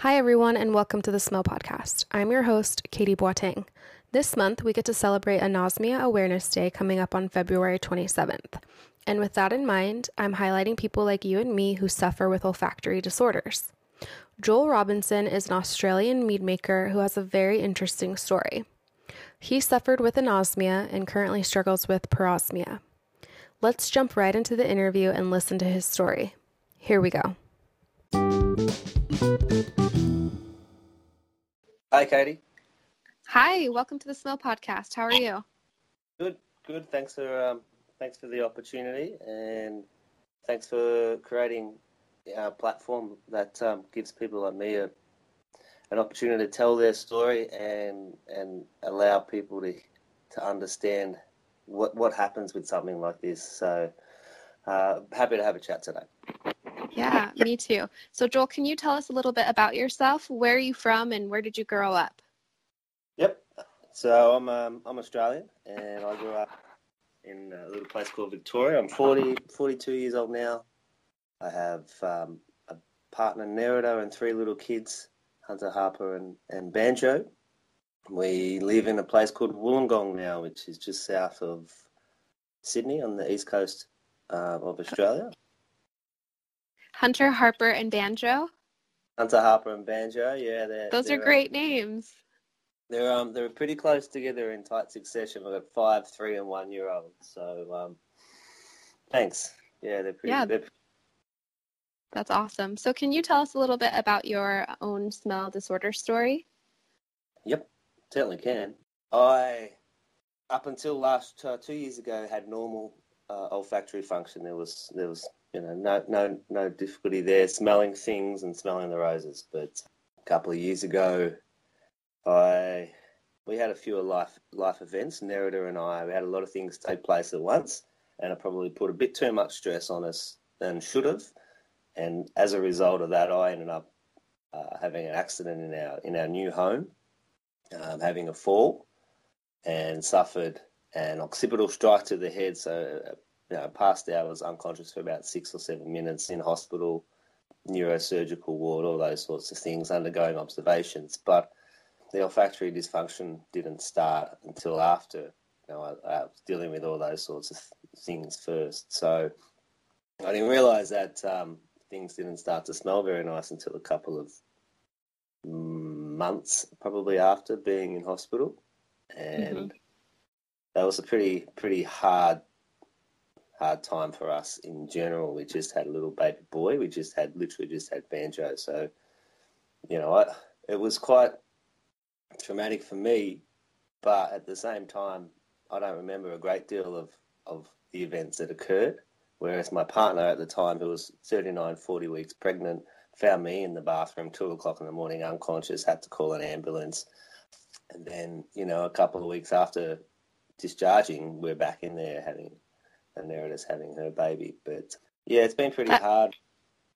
Hi, everyone, and welcome to the Smell Podcast. I'm your host, Katie Boateng. This month, we get to celebrate Anosmia Awareness Day coming up on February 27th. And with that in mind, I'm highlighting people like you and me who suffer with olfactory disorders. Joel Robinson is an Australian mead maker who has a very interesting story. He suffered with anosmia and currently struggles with parosmia. Let's jump right into the interview and listen to his story. Here we go. Hi, Katie. Hi, welcome to the Smell Podcast. How are you? Good, good. Thanks for um, thanks for the opportunity, and thanks for creating a platform that um, gives people like me a, an opportunity to tell their story and and allow people to to understand what what happens with something like this. So uh, happy to have a chat today. Yeah, me too. So, Joel, can you tell us a little bit about yourself? Where are you from and where did you grow up? Yep. So, I'm, um, I'm Australian and I grew up in a little place called Victoria. I'm 40, 42 years old now. I have um, a partner, Nerida, and three little kids, Hunter, Harper, and, and Banjo. We live in a place called Wollongong now, which is just south of Sydney on the east coast uh, of Australia. Hunter, Harper, and Banjo. Hunter, Harper, and Banjo. Yeah, they're, those they're, are great um, names. They're um they're pretty close together in tight succession. We've got five, three, and one year old. So um, thanks. Yeah, they're pretty. Yeah. They're... That's awesome. So, can you tell us a little bit about your own smell disorder story? Yep, certainly can. I, up until last uh, two years ago, had normal uh, olfactory function. There was there was you know, no, no, no difficulty there smelling things and smelling the roses. But a couple of years ago, I we had a few life life events. Nerida and I we had a lot of things take place at once, and it probably put a bit too much stress on us than should have. And as a result of that, I ended up uh, having an accident in our in our new home, um, having a fall, and suffered an occipital strike to the head. So you know, passed out, was unconscious for about six or seven minutes in hospital, neurosurgical ward, all those sorts of things, undergoing observations. But the olfactory dysfunction didn't start until after you know, I, I was dealing with all those sorts of things first. So I didn't realise that um, things didn't start to smell very nice until a couple of months, probably after being in hospital, and mm-hmm. that was a pretty pretty hard hard time for us in general. We just had a little baby boy. We just had literally just had banjo. So, you know, I, it was quite traumatic for me, but at the same time, I don't remember a great deal of, of the events that occurred. Whereas my partner at the time, who was 39, 40 weeks pregnant, found me in the bathroom, two o'clock in the morning, unconscious, had to call an ambulance. And then, you know, a couple of weeks after discharging, we're back in there having and Nerida's having her baby. But yeah, it's been pretty that, hard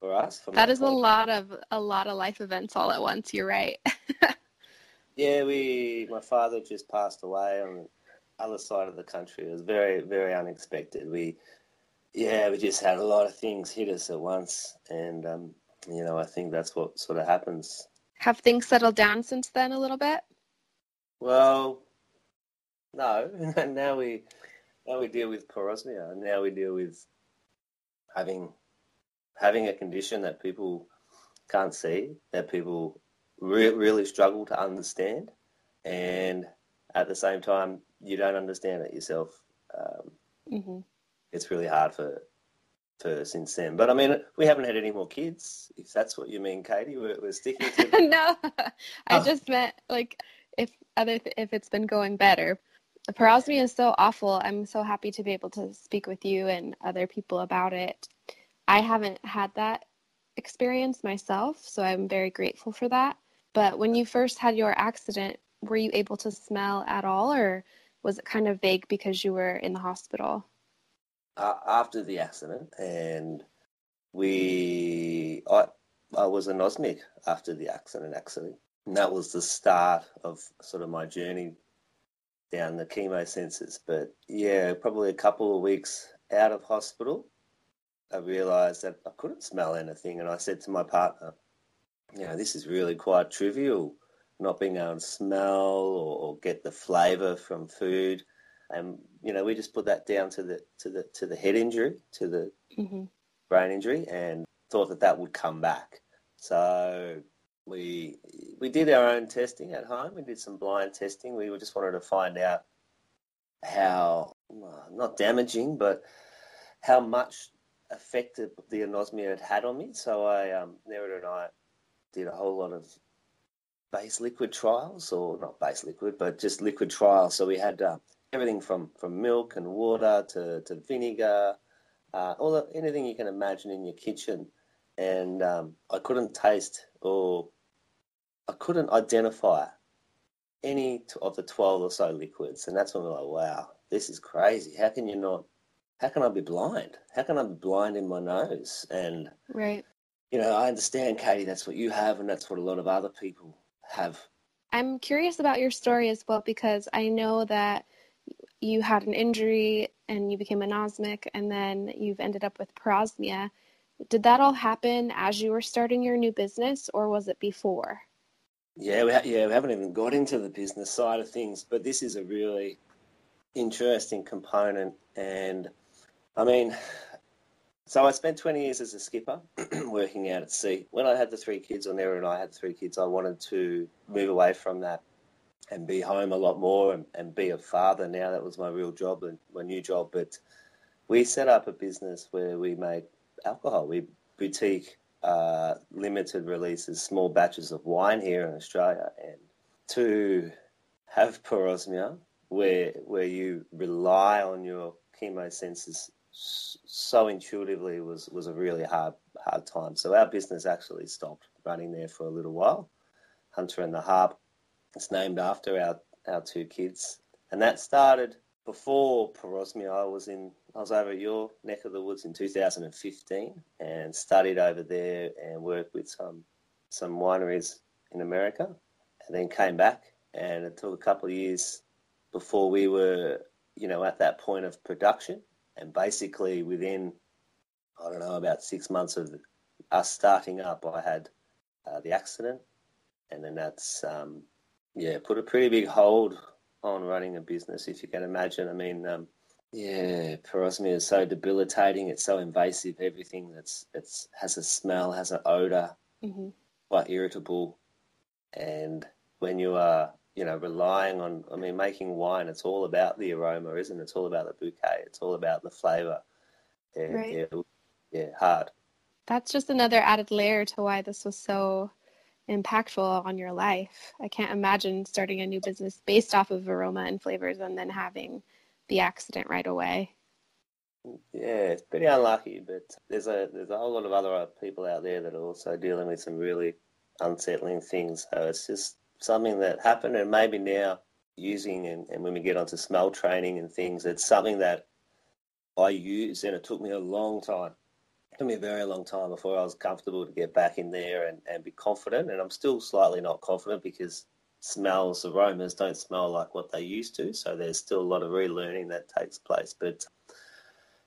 for us. that is point. a lot of a lot of life events all at once. You're right. yeah, we my father just passed away on the other side of the country. It was very very unexpected. We yeah, we just had a lot of things hit us at once, and um, you know, I think that's what sort of happens. Have things settled down since then a little bit? Well, no. now we now we deal with parosmia, and now we deal with having having a condition that people can't see, that people re- really struggle to understand, and at the same time, you don't understand it yourself. Um, mm-hmm. It's really hard for for since then. But I mean, we haven't had any more kids. If that's what you mean, Katie, we're, we're sticking to. no, I oh. just meant like if other th- if it's been going better parosmia is so awful. I'm so happy to be able to speak with you and other people about it. I haven't had that experience myself, so I'm very grateful for that. But when you first had your accident, were you able to smell at all, or was it kind of vague because you were in the hospital? Uh, after the accident, and we, I, I was anosmic after the accident, actually. And that was the start of sort of my journey down the chemo sensors. But yeah, probably a couple of weeks out of hospital, I realised that I couldn't smell anything, and I said to my partner, you know, this is really quite trivial, not being able to smell or, or get the flavour from food. And, you know, we just put that down to the, to the, to the head injury, to the mm-hmm. brain injury and thought that that would come back. So we, we did our own testing at home. We did some blind testing. We just wanted to find out how, not damaging, but how much effect the anosmia had had on me. So I, um, and I did a whole lot of base liquid trials, or not base liquid, but just liquid trials. So we had uh, everything from, from milk and water to, to vinegar, uh, all the, anything you can imagine in your kitchen. And um, I couldn't taste or I couldn't identify any of the 12 or so liquids. And that's when we're like, wow, this is crazy. How can you not how can I be blind? How can I be blind in my nose? And right, you know, I understand, Katie. That's what you have, and that's what a lot of other people have. I'm curious about your story as well because I know that you had an injury and you became anosmic, and then you've ended up with parosmia. Did that all happen as you were starting your new business, or was it before? Yeah, we ha- yeah, we haven't even got into the business side of things, but this is a really interesting component, and I mean, so I spent 20 years as a skipper working out at sea. When I had the three kids, on Nera and I had three kids, I wanted to move away from that and be home a lot more and, and be a father. Now that was my real job and my new job. But we set up a business where we made alcohol. We boutique uh, limited releases, small batches of wine here in Australia. And to have parosmia, where where you rely on your chemo senses so intuitively was was a really hard hard time. So our business actually stopped running there for a little while. Hunter and the Harp. It's named after our our two kids, and that started before parosmia. I was in I was over at your neck of the woods in 2015 and studied over there and worked with some some wineries in America, and then came back. And it took a couple of years before we were, you know, at that point of production and basically within I don't know about six months of us starting up, I had uh, the accident, and then that's um, yeah put a pretty big hold on running a business. If you can imagine, I mean, um, yeah, parosmia is so debilitating. It's so invasive. Everything that's it's has a smell, has an odor, mm-hmm. quite irritable, and when you are you know, relying on, I mean, making wine, it's all about the aroma, isn't it? It's all about the bouquet. It's all about the flavor. Yeah, right. yeah, yeah, hard. That's just another added layer to why this was so impactful on your life. I can't imagine starting a new business based off of aroma and flavors and then having the accident right away. Yeah, it's pretty unlucky, but there's a there's a whole lot of other uh, people out there that are also dealing with some really unsettling things. So it's just something that happened and maybe now using and, and when we get onto smell training and things, it's something that I use and it took me a long time. Took me a very long time before I was comfortable to get back in there and, and be confident. And I'm still slightly not confident because smells, aromas don't smell like what they used to. So there's still a lot of relearning that takes place. But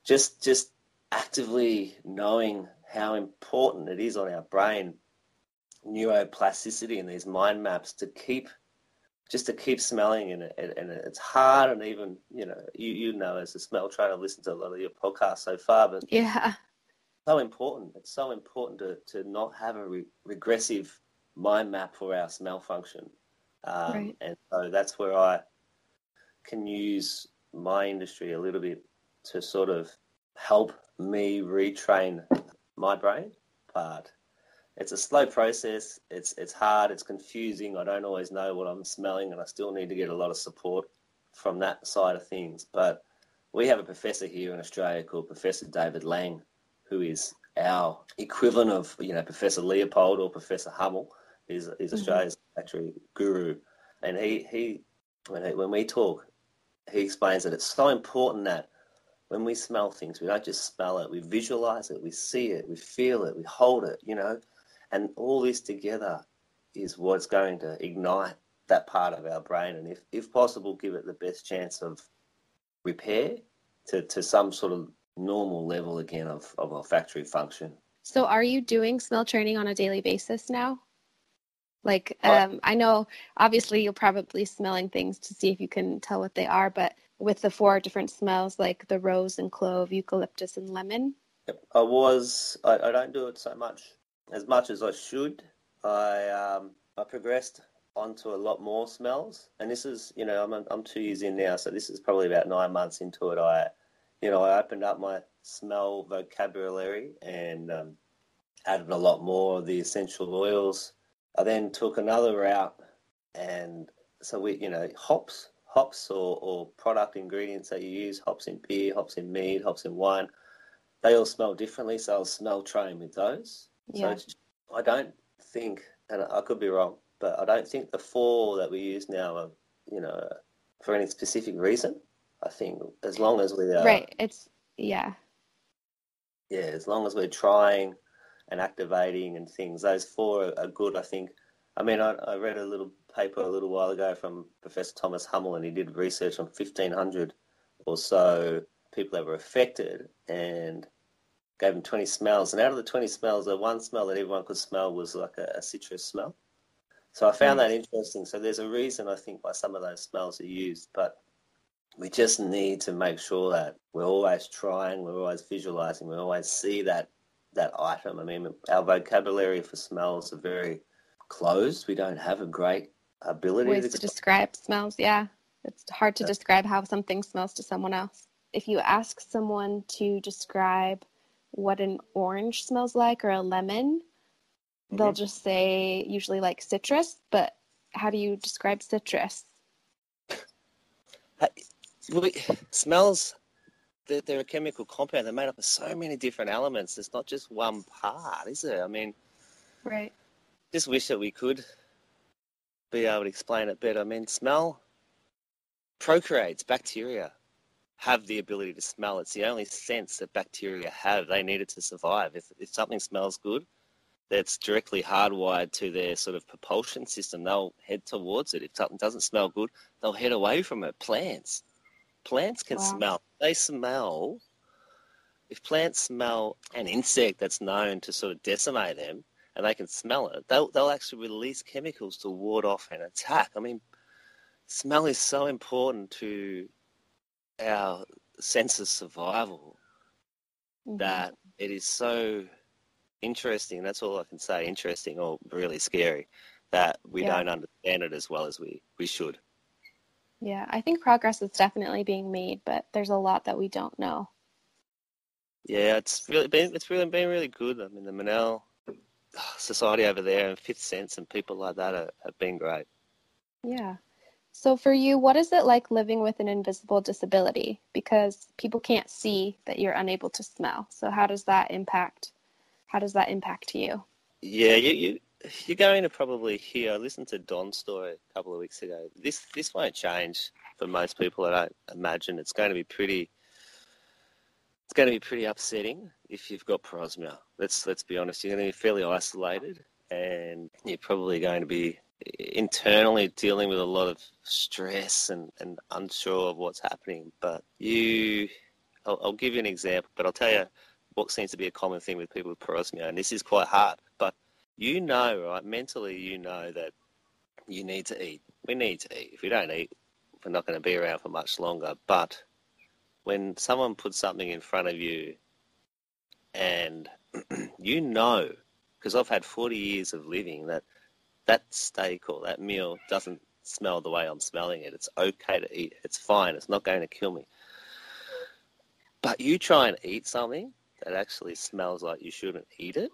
just just actively knowing how important it is on our brain neuroplasticity and these mind maps to keep just to keep smelling and, and, and it's hard and even you know you, you know as a smell trainer I've to a lot of your podcasts so far but yeah so important it's so important to, to not have a re- regressive mind map for our smell function um, right. and so that's where I can use my industry a little bit to sort of help me retrain my brain but it's a slow process. It's it's hard. It's confusing. I don't always know what I'm smelling, and I still need to get a lot of support from that side of things. But we have a professor here in Australia called Professor David Laing, who is our equivalent of you know Professor Leopold or Professor Hummel. Is he's mm-hmm. Australia's olfactory guru, and he he when he, when we talk, he explains that it's so important that when we smell things, we don't just smell it, we visualize it, we see it, we feel it, we hold it, you know. And all this together is what's going to ignite that part of our brain and, if, if possible, give it the best chance of repair to, to some sort of normal level again of, of olfactory function. So, are you doing smell training on a daily basis now? Like, um, I know obviously you're probably smelling things to see if you can tell what they are, but with the four different smells, like the rose and clove, eucalyptus and lemon. I was. I, I don't do it so much as much as I should. I um, I progressed onto a lot more smells, and this is you know I'm I'm two years in now, so this is probably about nine months into it. I you know I opened up my smell vocabulary and um, added a lot more of the essential oils. I then took another route, and so we you know hops hops or, or product ingredients that you use hops in beer, hops in mead, hops in wine. They all smell differently, so I'll smell train with those. Yeah. So I don't think, and I could be wrong, but I don't think the four that we use now are, you know, for any specific reason. I think as long as we are uh, right, it's yeah, yeah. As long as we're trying and activating and things, those four are, good. I think. I mean, I, I read a little paper a little while ago from Professor Thomas Hummel, and he did research on 1,500 or so people that were affected, and gave them 20 smells. And out of the 20 smells, the one smell that everyone could smell was like a, a citrus smell. So I found hmm. that interesting. So there's a reason I think why some of those smells are used, but we just need to make sure that we're always trying, we're always visualizing, we always see that that item. I mean, our vocabulary for smells are very closed. We don't have a great ability ways to, to describe smells. Yeah, it's hard to describe how something smells to someone else. If you ask someone to describe what an orange smells like or a lemon, mm-hmm. they'll just say usually like citrus. But how do you describe citrus? Well, smells they're, they're, a chemical compound. They're made up of so many different elements. It's not just one part, is it? I mean, right. Just wish that we could be able to explain it better. I mean, smell procreates bacteria have the ability to smell. It's the only sense that bacteria have. They need it to survive. If, if something smells good, that's directly hardwired to their sort of propulsion system. They'll head towards it. If something doesn't smell good, they'll head away from it. Plants. Plants can wow. smell. They smell. If plants smell an insect that's known to sort of decimate them and they can smell it, they'll, they'll actually release chemicals to ward off an attack. I mean, smell is so important to our sense of survival mm-hmm. that it is so interesting. That's all I can say. Interesting or really scary that we yeah. don't understand it as well as we, we should. Yeah, I think progress is definitely being made, but there's a lot that we don't know. Yeah, it's really been it's really been really good. I mean, the Monell ah, Society over there and Fifth Sense and people like that are, have been great. Yeah. So, for you, what is it like living with an invisible disability? Because people can't see that you're unable to smell. So, how does that impact? How does that impact you? Yeah, you, you you're going to probably hear. I listened to Don's story a couple of weeks ago. This this won't change for most people. I don't imagine it's going to be pretty. It's going to be pretty upsetting if you've got parosmia. Let's let's be honest. You're going to be fairly isolated, and you're probably going to be internally dealing with a lot of stress and, and unsure of what's happening. But you, I'll, I'll, give you an example, but I'll tell you what seems to be a common thing with people with parosmia, and this is quite hard. You know, right, mentally, you know that you need to eat. We need to eat. If we don't eat, we're not going to be around for much longer. But when someone puts something in front of you and you know, because I've had 40 years of living, that that steak or that meal doesn't smell the way I'm smelling it. It's okay to eat. It's fine. It's not going to kill me. But you try and eat something that actually smells like you shouldn't eat it.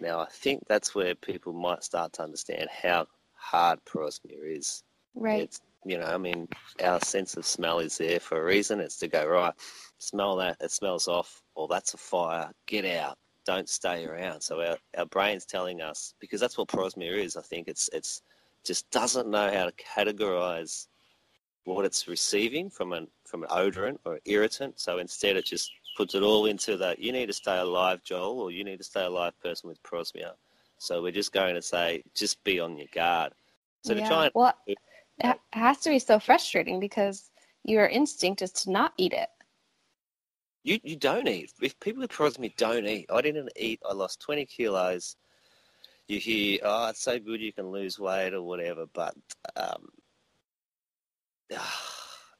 Now, I think that's where people might start to understand how hard parosmia is. Right. It's, you know, I mean, our sense of smell is there for a reason. It's to go, right, smell that, it smells off, or that's a fire, get out don't stay around. So our, our brain's telling us because that's what parosmia is. I think it's it's just doesn't know how to categorize what it's receiving from an from an odorant or irritant. So instead, it just puts it all into that you need to stay alive, Joel, or you need to stay alive, person with parosmia. So we're just going to say just be on your guard. So yeah. to try and well, it has to be so frustrating because your instinct is to not eat it. You you don't eat. If people with parosmia don't eat, I didn't eat. I lost 20 kilos. you hear, oh, it's so good you can lose weight or whatever, but um,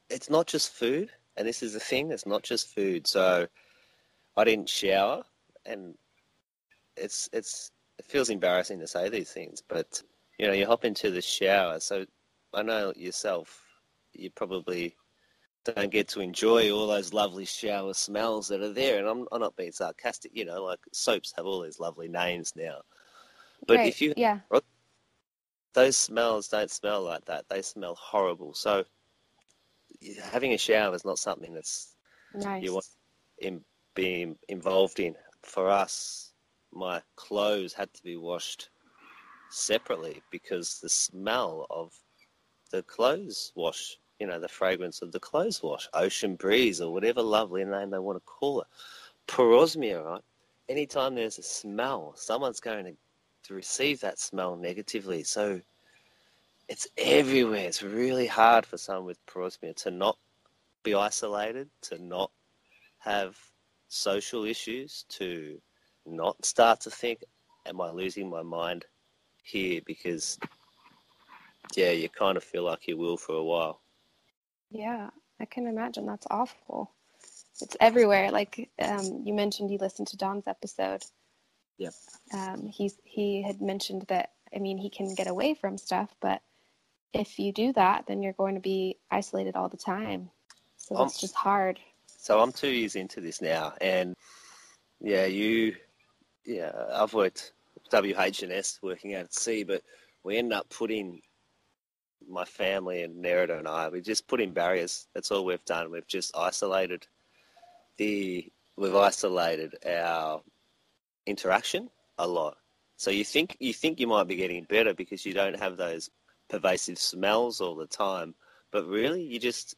it's not just food. And this is a thing, it's not just food. So I didn't shower and it's, it's, it feels embarrassing to say these things, but you know, you hop into the shower. So I know yourself, you probably don't get to enjoy all those lovely shower smells that are there. And I'm, I'm not being sarcastic, you know, like soaps have all these lovely names now. But right. if you, yeah, those smells don't smell like that. They smell horrible. So having a shower is not something that's nice. you want in being involved in. For us, my clothes had to be washed separately because the smell of the clothes wash, you know, the fragrance of the clothes wash, ocean breeze or whatever lovely name they want to call it. Parosmia, right? Anytime there's a smell, someone's going to, to receive that smell negatively. So it's everywhere. It's really hard for someone with parosmia to not be isolated, to not have social issues, to not start to think, am I losing my mind here? Because, yeah, you kind of feel like you will for a while. Yeah, I can imagine. That's awful. It's everywhere. Like um, you mentioned, you listened to Don's episode. Yep. Um, he's he had mentioned that. I mean, he can get away from stuff, but if you do that, then you're going to be isolated all the time. So that's just hard. So I'm two years into this now, and yeah, you, yeah, I've worked WHS working out at sea, but we end up putting my family and Nerida and I, we just put in barriers. That's all we've done. We've just isolated the, we've isolated our interaction a lot. So you think you think you might be getting better because you don't have those pervasive smells all the time, but really you just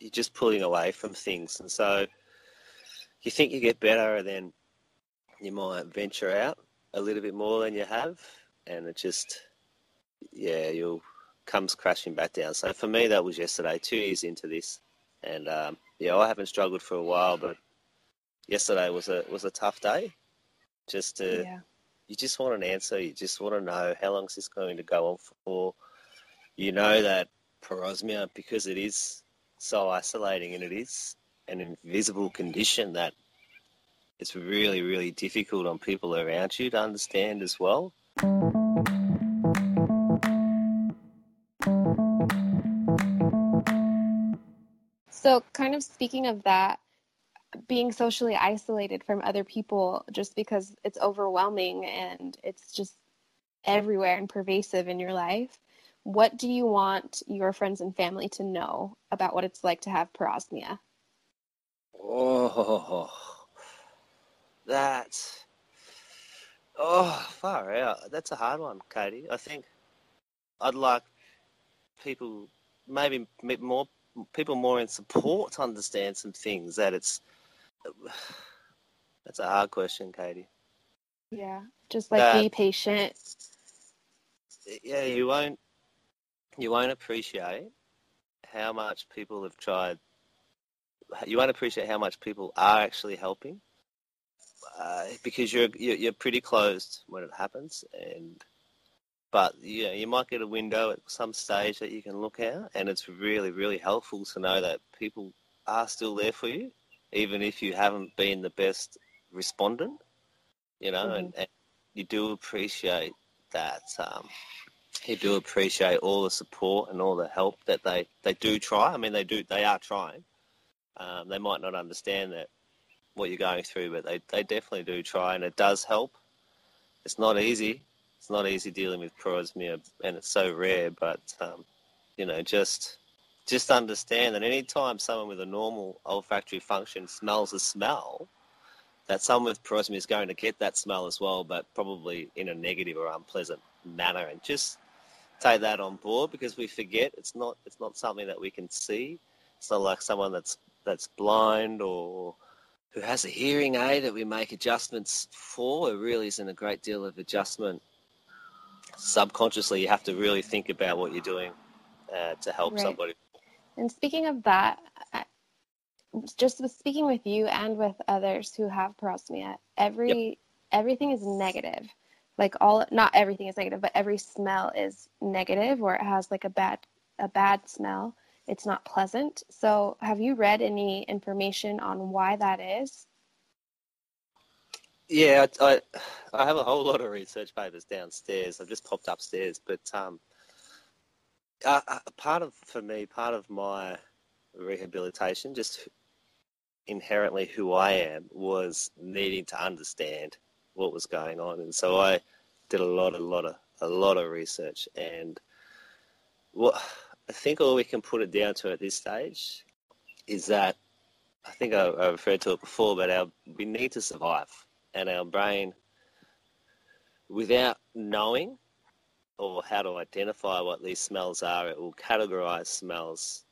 you're just pulling away from things, and so you think you get better, and then you might venture out a little bit more than you have, and it just yeah you'll comes crashing back down. So for me, that was yesterday, two years into this, and um, yeah, I haven't struggled for a while, but yesterday was a was a tough day. Just to, yeah. you just want an answer. You just want to know how long is this going to go on for you know that parosmia, because it is so isolating and it is an invisible condition that it's really, really difficult on people around you to understand as well. So, kind of speaking of that, being socially isolated from other people just because it's overwhelming and it's just everywhere and pervasive in your life what do you want your friends and family to know about what it's like to have parosmia? Oh, that's oh far out. That's a hard one, Katie. I think I'd like people, maybe more people more in support to understand some things. That it's that's a hard question, Katie. Yeah, just like be patient. Yeah, you won't you won't appreciate how much people have tried. You won't appreciate how much people are actually helping uh, because you're, you're pretty closed when it happens, and but you know, you might get a window at some stage that you can look out, and it's really really helpful to know that people are still there for you, even if you haven't been the best respondent. You know, mm-hmm. and, and, you do appreciate that. Um, you do appreciate all the support and all the help that they, they do try. I mean, they do they are trying. Um, they might not understand that what you're going through, but they, they definitely do try, and it does help. It's not easy. It's not easy dealing with parosmia, and it's so rare. But um, you know, just just understand that any time someone with a normal olfactory function smells a smell, that someone with parosmia is going to get that smell as well, but probably in a negative or unpleasant manner. And just take that on board because we forget it's not it's not something that we can see. It's not like someone that's that's blind or who has a hearing aid that we make adjustments for. It really isn't a great deal of adjustment. Subconsciously, you have to really think about what you're doing uh, to help right. somebody. And speaking of that, just with speaking with you and with others who have parosmia, every yep. everything is negative like all not everything is negative, but every smell is negative or it has like a bad a bad smell. It's not pleasant. So, have you read any information on why that is? Yeah, I, I have a whole lot of research papers downstairs. I've just popped upstairs, but um, uh, part of for me, part of my rehabilitation, just inherently who I am, was needing to understand what was going on, and so I did a lot, a lot of, a lot of research, and what I think all we can put it down to at this stage is that I think I, I referred to it before, but our we need to survive. And our brain without knowing or how to identify what these smells are, it will categorize smells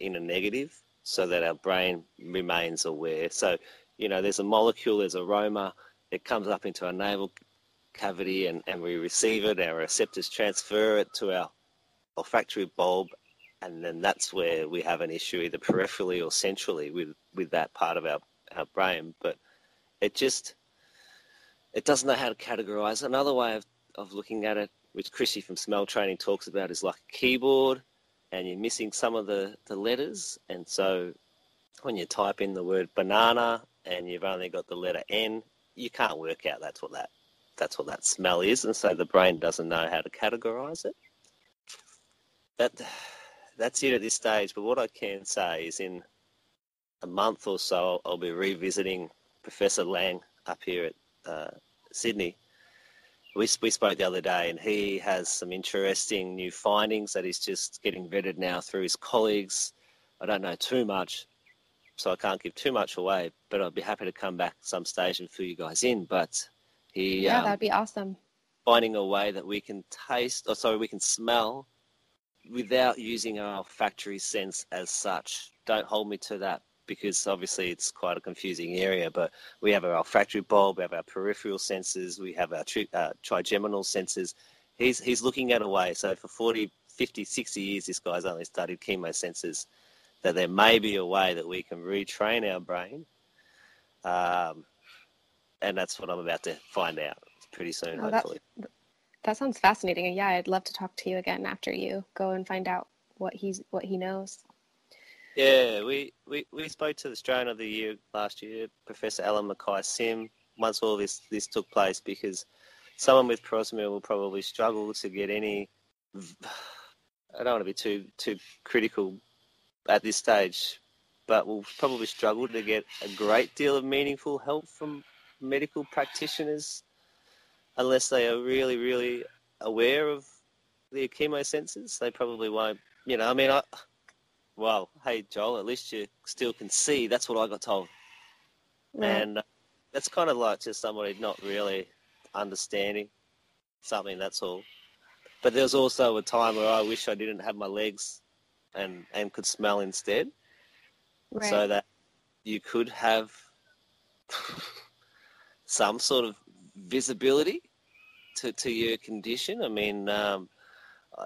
in a negative so that our brain remains aware. So, you know, there's a molecule, there's aroma, it comes up into our nasal cavity and, and we receive it, our receptors transfer it to our olfactory bulb, and then that's where we have an issue either peripherally or centrally with, with that part of our, our brain. But it just it doesn't know how to categorize. Another way of, of looking at it, which Chrissy from Smell Training talks about, is like a keyboard and you're missing some of the, the letters. And so when you type in the word banana and you've only got the letter N, you can't work out that's what that that's what that smell is, and so the brain doesn't know how to categorize it. That that's it at this stage. But what I can say is, in a month or so, I'll be revisiting Professor Laing up here at uh, Sydney. We, we spoke the other day, and he has some interesting new findings that he's just getting vetted now through his colleagues. I don't know too much, so I can't give too much away, but I'd be happy to come back some stage and fill you guys in. But he, yeah, um, that'd be awesome. Finding a way that we can taste, or sorry, we can smell without using our olfactory sense as such. Don't hold me to that because obviously it's quite a confusing area. But we have our olfactory bulb, we have our peripheral senses, we have our tri- uh, trigeminal senses. He's, he's looking at a way. So for 40, 50, 60 years, this guy's only studied chemosensors, that there may be a way that we can retrain our brain. Um, and that's what I'm about to find out pretty soon, oh, hopefully. That sounds fascinating. And yeah, I'd love to talk to you again after you go and find out what he's what he knows. Yeah, we, we, we spoke to the Australian of the Year last year, Professor Alan Mackay Sim, once all this, this took place because someone with parosmia will probably struggle to get any. I don't want to be too too critical at this stage, but will probably struggle to get a great deal of meaningful help from medical practitioners unless they are really really aware of the chemosensors. They probably won't. You know, I mean, I well, hey Joel, at least you still can see. That's what I got told, and uh, that's kind of like just somebody not really understanding something. That's all. But there was also a time where I wish I didn't have my legs, and and could smell instead, right. so that you could have some sort of visibility to, to your condition. I mean, um,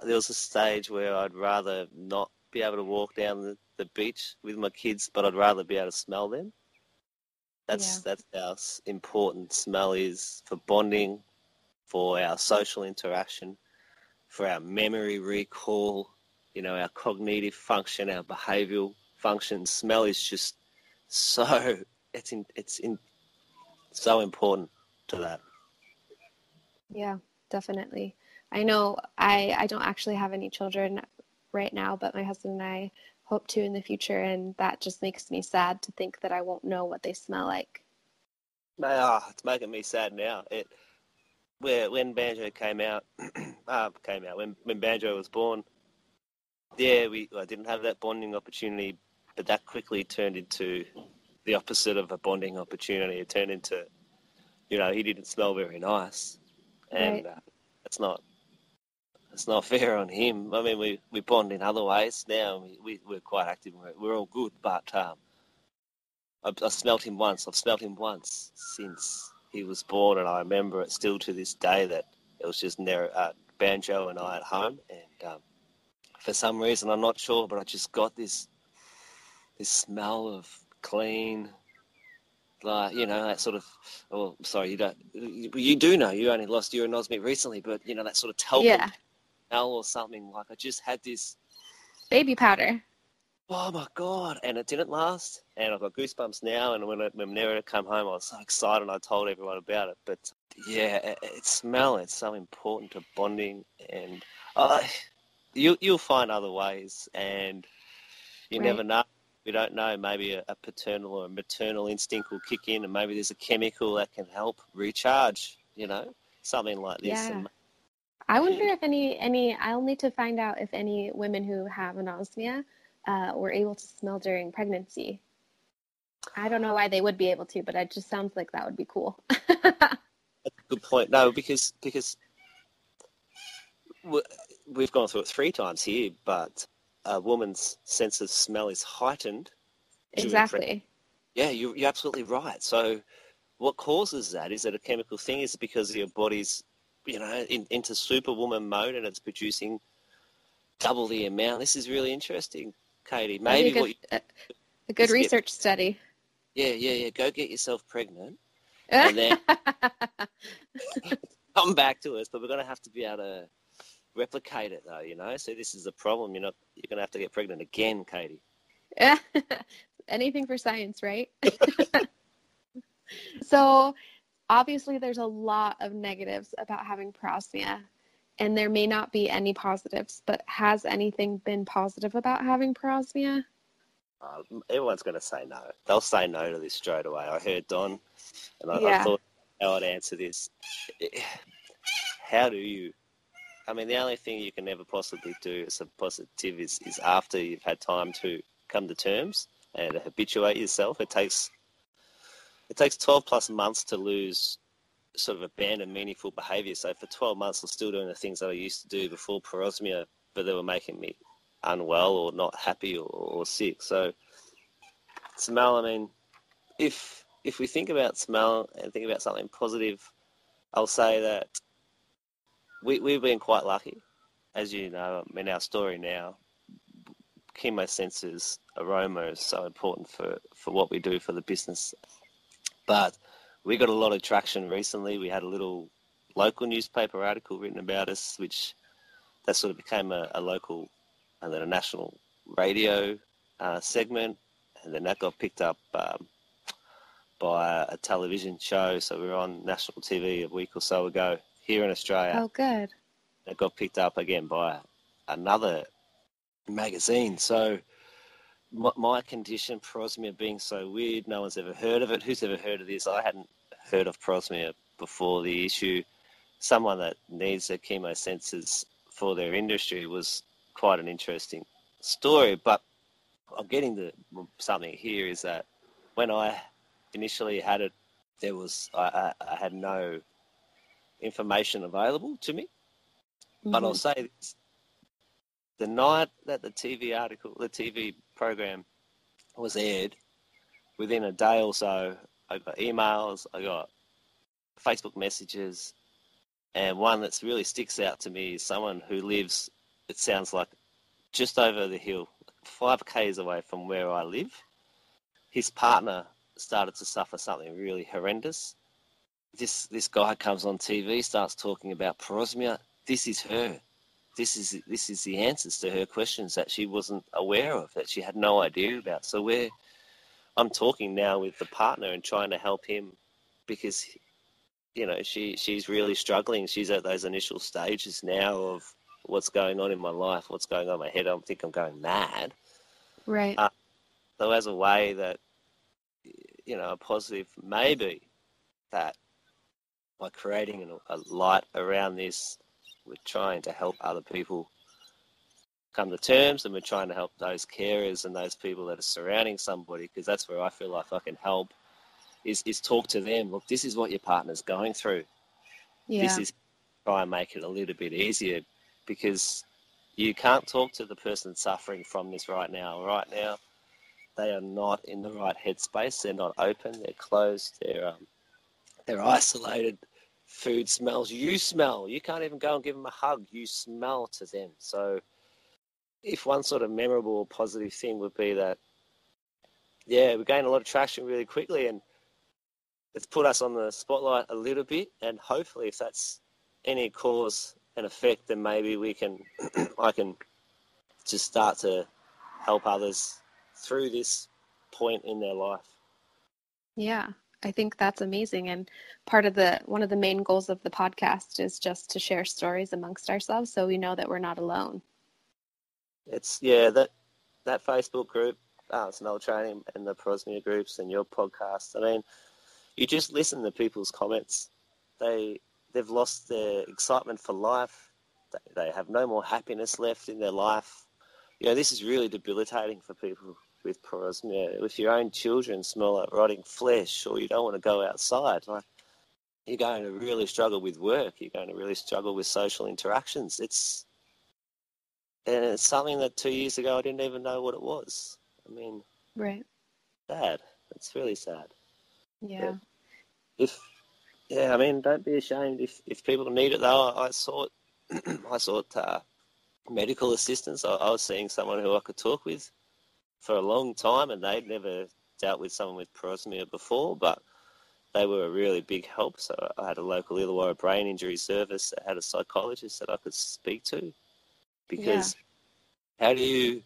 there was a stage where I'd rather not be able to walk down the, the beach with my kids, but I'd rather be able to smell them. That's yeah. that's how important smell is for bonding, for our social interaction, for our memory recall, you know, our cognitive function, our behavioural function. Smell is just so it's in, it's in, so important to that. Yeah, definitely. I know I I don't actually have any children right now, but my husband and I hope to in the future, and that just makes me sad to think that I won't know what they smell like. Ah, it's making me sad now. It where when Banjo came out, uh, came out when when Banjo was born. Yeah, we I didn't have that bonding opportunity, but that quickly turned into the opposite of a bonding opportunity. It turned into, you know, he didn't smell very nice, and right. uh, that's not it's not fair on him. I mean, we, we bond in other ways now. We, we, are quite active. We're, we're all good. But um, I've, I've smelt him once. I've smelt him once since he was born. And I remember it still to this day that it was just uh, Banjo and I at home. And um, for some reason, I'm not sure, but I just got this this smell of clean, like you know that sort of. Oh, sorry, you don't. You do know you only lost your anosmia recently, but you know that sort of talcum Yeah. smell or something. Like I just had this. Baby powder. Oh my god! And it didn't last, and I've got goosebumps now. And when I, when Nera come home, I was so excited. and I told everyone about it. But yeah, it, it smell. It's so important to bonding, and uh, you you'll find other ways, and you Right. never know. We don't know. Maybe a, a paternal or a maternal instinct will kick in, and maybe there's a chemical that can help recharge. You know, something like this. Yeah. And I wonder if any any I'll need to find out if any women who have anosmia uh, were able to smell during pregnancy. I don't know why they would be able to, but it just sounds like that would be cool. A Good point. No, because because we've gone through it three times here, but a woman's sense of smell is heightened. exactly. Yeah, you're, you're absolutely right. So, what causes that? Is it a chemical thing? Is it because your body's, you know, in, into superwoman mode and it's producing double the amount? This is really interesting, Katie. Maybe a what? You, good, a, a good Just get- research study. yeah, yeah, yeah. Go get yourself pregnant. And then- come back to us, but we're going to have to be able to replicate it, though. You know, so this is a problem. You're not. You're to have to get pregnant again, Katie. Yeah. Anything for science, right? so, obviously, there's a lot of negatives about having parosmia, and there may not be any positives, but has anything been positive about having parosmia? Uh, everyone's going to say no. They'll say no to this straight away. I heard Don, and I, I thought how I'd answer this. How do you? I mean, the only thing you can ever possibly do as a positive is, is after you've had time to come to terms and habituate yourself. It takes it takes 12 plus months to lose sort of abandon meaningful behaviour. So for 12 months, I'm still doing the things that I used to do before parosmia, but they were making me unwell or not happy or, or sick. So smell, I mean, if if we think about smell and think about something positive, I'll say that we we've been quite lucky, as you know. In our story now, chemosensors aroma is so important for for what we do for the business. But we got a lot of traction recently. We had a little local newspaper article written about us, which that sort of became a, a local and then a national radio uh, segment, and then that got picked up um, by a television show. So we were on national TV a week or so ago here in Australia. Oh, good. It got picked up again by another magazine. So my, my condition, parosmia, being so weird, no one's ever heard of it. Who's ever heard of this? I hadn't heard of parosmia before the issue. Someone that needs their chemosensors for their industry was quite an interesting story. But I'm getting to something here is that when I initially had it, there was I, I, I had no information available to me. But I'll Mhm. say this. The night that the TV article, the TV program was aired, within a day or so, I got emails, I got Facebook messages, and one that really sticks out to me is someone who lives, it sounds like, just over the hill, five k's away from where I live. His partner started to suffer something really horrendous. This this guy comes on TV, starts talking about parosmia. This is her. This is this is the answers to her questions that she wasn't aware of, that she had no idea about. So we're I'm talking now with the partner and trying to help him because you know she she's really struggling. She's at those initial stages now of what's going on in my life, what's going on in my head. I don't think I'm going mad. Right. Uh, So as a way that you know a positive maybe that by creating a light around this, we're trying to help other people come to terms, and we're trying to help those carers and those people that are surrounding somebody because that's where I feel like I can help. Is is talk to them. Look, this is what your partner's going through. yeah. This is try and make it a little bit easier because you can't talk to the person suffering from this right now. Right now, they are not in the right headspace. They're not open. They're closed. They're um, they're isolated. Food smells. You smell. You can't even go and give them a hug. You smell to them. So, if one sort of memorable or positive thing would be that, yeah, we gained a lot of traction really quickly, and it's put us on the spotlight a little bit, and hopefully, if that's any cause and effect, then maybe we can, I can just start to help others through this point in their life. Yeah, I think that's amazing. And part of the one of the main goals of the podcast is just to share stories amongst ourselves so we know that we're not alone. It's yeah, that that Facebook group, uh, Smell Training and the Parosmia groups and your podcast. I mean, you just listen to people's comments. They they've lost their excitement for life. They, they have no more happiness left in their life. You know, this is really debilitating for people with parosmia. If your own children smell like rotting flesh or you don't want to go outside, like you're going to really struggle with work. You're going to really struggle with social interactions. It's and it's something that two years ago I didn't even know what it was. I mean, right? Sad. It's really sad. Yeah. But if yeah, I mean, don't be ashamed if if people need it. Though I, I sought I sought uh, medical assistance. I, I was seeing someone who I could talk with for a long time, and they'd never dealt with someone with parosmia before, but they were a really big help. So I had a local Illawarra brain injury service that had a psychologist that I could speak to. Because yeah. how do you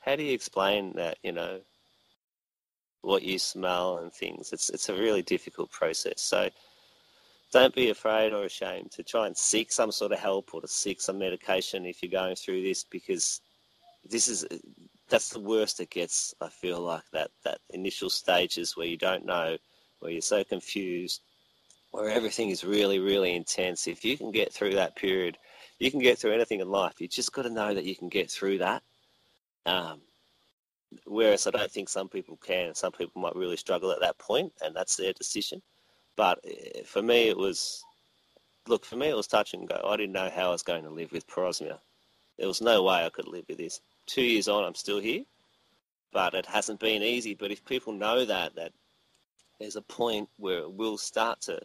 how do you explain that you know what you smell and things? It's it's a really difficult process. So don't be afraid or ashamed to try and seek some sort of help or to seek some medication if you're going through this because this is that's the worst it gets. I feel like that that initial stages where you don't know, where you're so confused, where everything is really really intense. If you can get through that period, you can get through anything in life. You just got to know that you can get through that. Um, whereas I don't think some people can. Some people might really struggle at that point, and that's their decision. But eh, for me, it was look for me it was touch and go. I didn't know how I was going to live with parosmia. There was no way I could live with this two years on, I'm still here, but it hasn't been easy. But if people know that, that there's a point where it will start to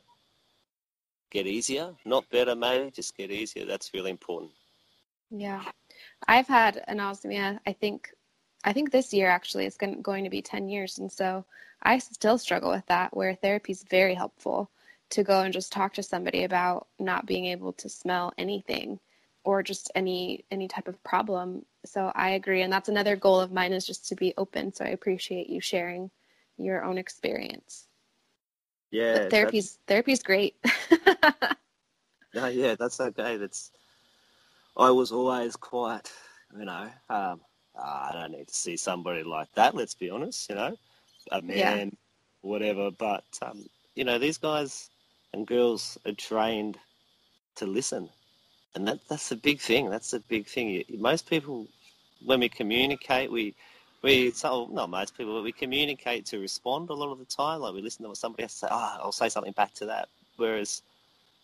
get easier, not better, maybe, just get easier. That's really important. Yeah, I've had anosmia. I think, I think this year actually is going to be 10 years, and so I still struggle with that. Where therapy is very helpful to go and just talk to somebody about not being able to smell anything or just any any type of problem so i agree and that's another goal of mine is just to be open so i appreciate you sharing your own experience. Yeah but therapy's that's... therapy's great. No yeah that's okay that's i was always quite you know um, ah, i don't need to see somebody like that let's be honest you know a man yeah. whatever but um, you know these guys and girls are trained to listen and that that's a big thing. That's a big thing. Most people, when we communicate, we we so not most people, but we communicate to respond a lot of the time. Like we listen to what somebody has to say. Oh, I'll say something back to that. Whereas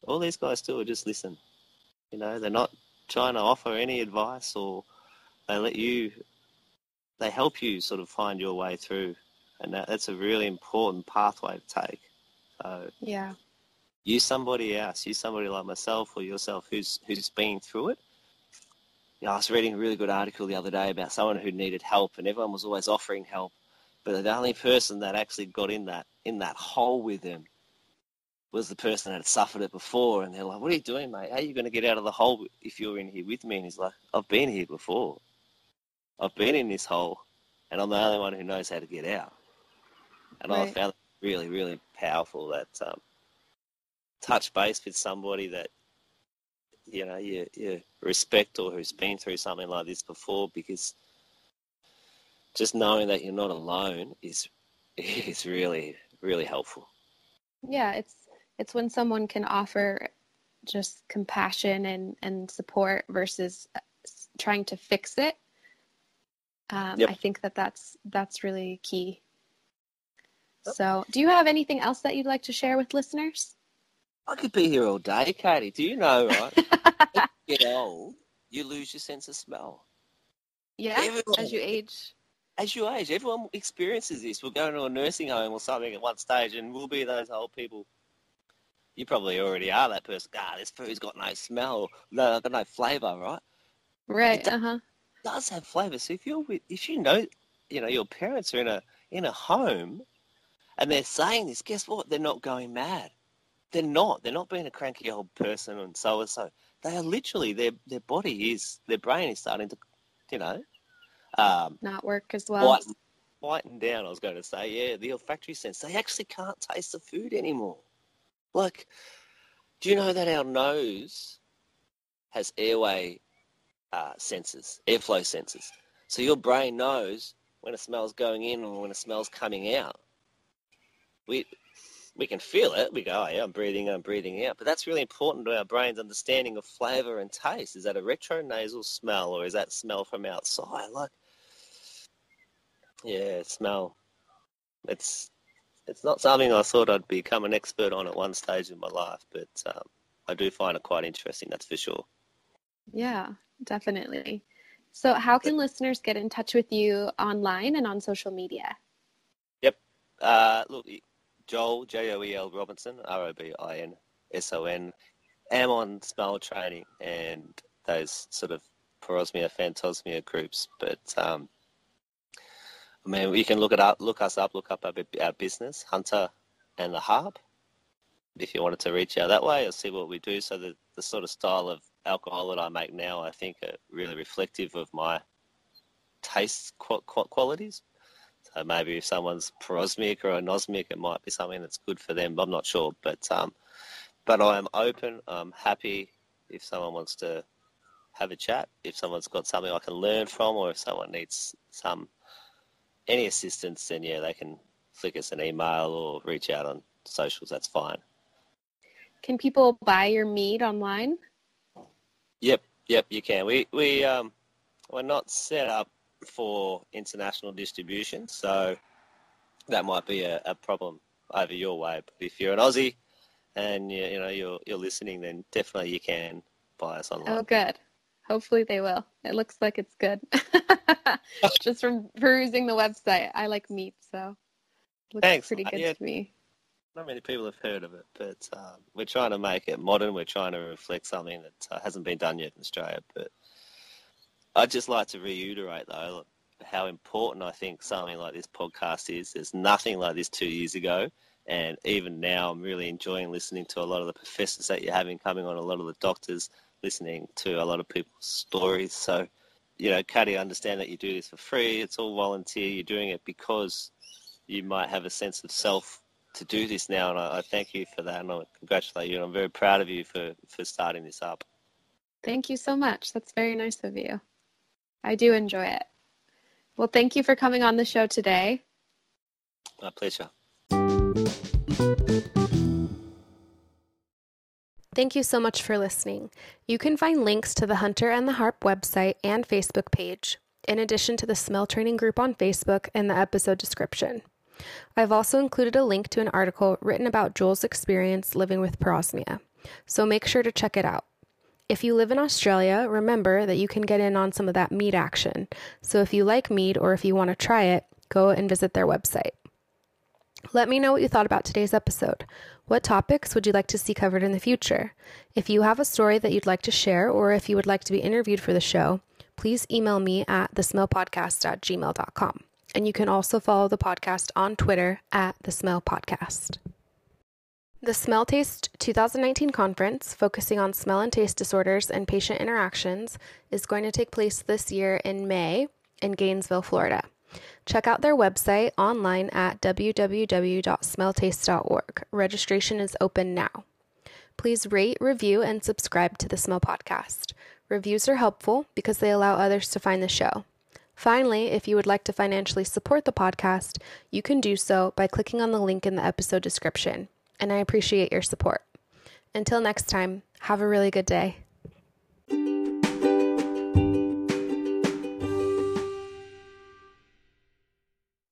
all these guys do are just listen. You know, they're not trying to offer any advice or they let you, they help you sort of find your way through. And that, that's a really important pathway to take. So yeah, use somebody else, use somebody like myself or yourself who's who's been through it. You know, I was reading a really good article the other day about someone who needed help, and everyone was always offering help, but the only person that actually got in that in that hole with them was the person that had suffered it before. And they're like, "What are you doing, mate? How are you going to get out of the hole if you're in here with me?" And he's like, "I've been here before. I've been in this hole, and I'm the only one who knows how to get out." And right. I found it really, really powerful that um, touch base with somebody that you know you, you respect or who's been through something like this before because just knowing that you're not alone is is really really helpful. Yeah it's it's when someone can offer just compassion and and support versus uh, trying to fix it. Um, yep. i think that that's that's really key. So do you have anything else that you'd like to share with listeners I could be here all day, Katie. Do you know, right? you get old, you lose your sense of smell. Yeah, everyone, as you age. As you age, everyone experiences this. We'll go to a nursing home or something at one stage, and we'll be those old people. You probably already are that person. Ah, this food's got no smell, no, got no flavour, right? Right. Uh huh. Does have flavour. So if you're with, if you know, you know, your parents are in a in a home and they're saying this, guess what? They're not going mad. They're not. They're not being a cranky old person and so and so. They are literally their their body is their brain is starting to, you know, um, not work as well. Whiten down. I was going to say, yeah, the olfactory sense. They actually can't taste the food anymore. Like, do you know that our nose has airway uh, sensors, airflow sensors? So your brain knows when a smell's going in or when a smell's coming out. We we can feel it. We go, oh yeah, I'm breathing, I'm breathing out. But that's really important to our brain's understanding of flavour and taste. Is that a retronasal smell or is that smell from outside? Like, yeah, smell. It's it's not something I thought I'd become an expert on at one stage in my life, but um, I do find it quite interesting. That's for sure. Yeah, definitely. So, how can listeners get in touch with you online and on social media? Yep. Uh, look, Joel, J O E L Robinson, R O B I N S O N, am on smell training and those sort of parosmia, phantosmia groups. But um, I mean, you can look it up, look us up, look up our, our business, Hunter and the Harp. If you wanted to reach out that way or see what we do, so the, the sort of style of alcohol that I make now, I think, are really reflective of my taste qu- qualities. So maybe if someone's parosmic or anosmic, it might be something that's good for them. I'm not sure, but um, but I am open. I'm happy if someone wants to have a chat. If someone's got something I can learn from, or if someone needs some any assistance, then yeah, they can flick us an email or reach out on socials. That's fine. Can people buy your mead online? Yep, yep, you can. We we um we're not set up for international distribution, so that might be a, a problem over your way. But if you're an Aussie and you, you know you're you're listening, then definitely you can buy us online. Oh, good. Hopefully they will. It looks like it's good. Just from perusing the website, I like mead, so it looks Thanks. pretty good yeah, to me. Not many people have heard of it, but uh, we're trying to make it modern. We're trying to reflect something that uh, hasn't been done yet in Australia. But I'd just like to reiterate, though, how important I think something like this podcast is. There's nothing like this two years ago. And even now, I'm really enjoying listening to a lot of the professors that you're having coming on, a lot of the doctors, listening to a lot of people's stories. So, you know, Katie, I understand that you do this for free. It's all volunteer. You're doing it because you might have a sense of self to do this now, and I, I thank you for that, and I congratulate you. And I'm very proud of you for for starting this up. Thank you so much. That's very nice of you. I do enjoy it. Well, thank you for coming on the show today. My pleasure. Thank you so much for listening. You can find links to the Hunter and the Harp website and Facebook page, in addition to the Smell Training group on Facebook in the episode description. I've also included a link to an article written about Joel's experience living with parosmia, so make sure to check it out. If you live in Australia, remember that you can get in on some of that mead action. So if you like mead or if you want to try it, go and visit their website. Let me know what you thought about today's episode. What topics would you like to see covered in the future? If you have a story that you'd like to share, or if you would like to be interviewed for the show, please email me at thesmellpodcast.gmail.com. And you can also follow the podcast on Twitter at thesmellpodcast. Podcast. The Smell Taste 2019 conference, focusing on smell and taste disorders and patient interactions, is going to take place this year in May in Gainesville, Florida. Check out their website online at www.smelltaste.org. Registration is open now. Please rate, review, and subscribe to the Smell Podcast. Reviews are helpful because they allow others to find the show. Finally, if you would like to financially support the podcast, you can do so by clicking on the link in the episode description, and I appreciate your support. Until next time, have a really good day.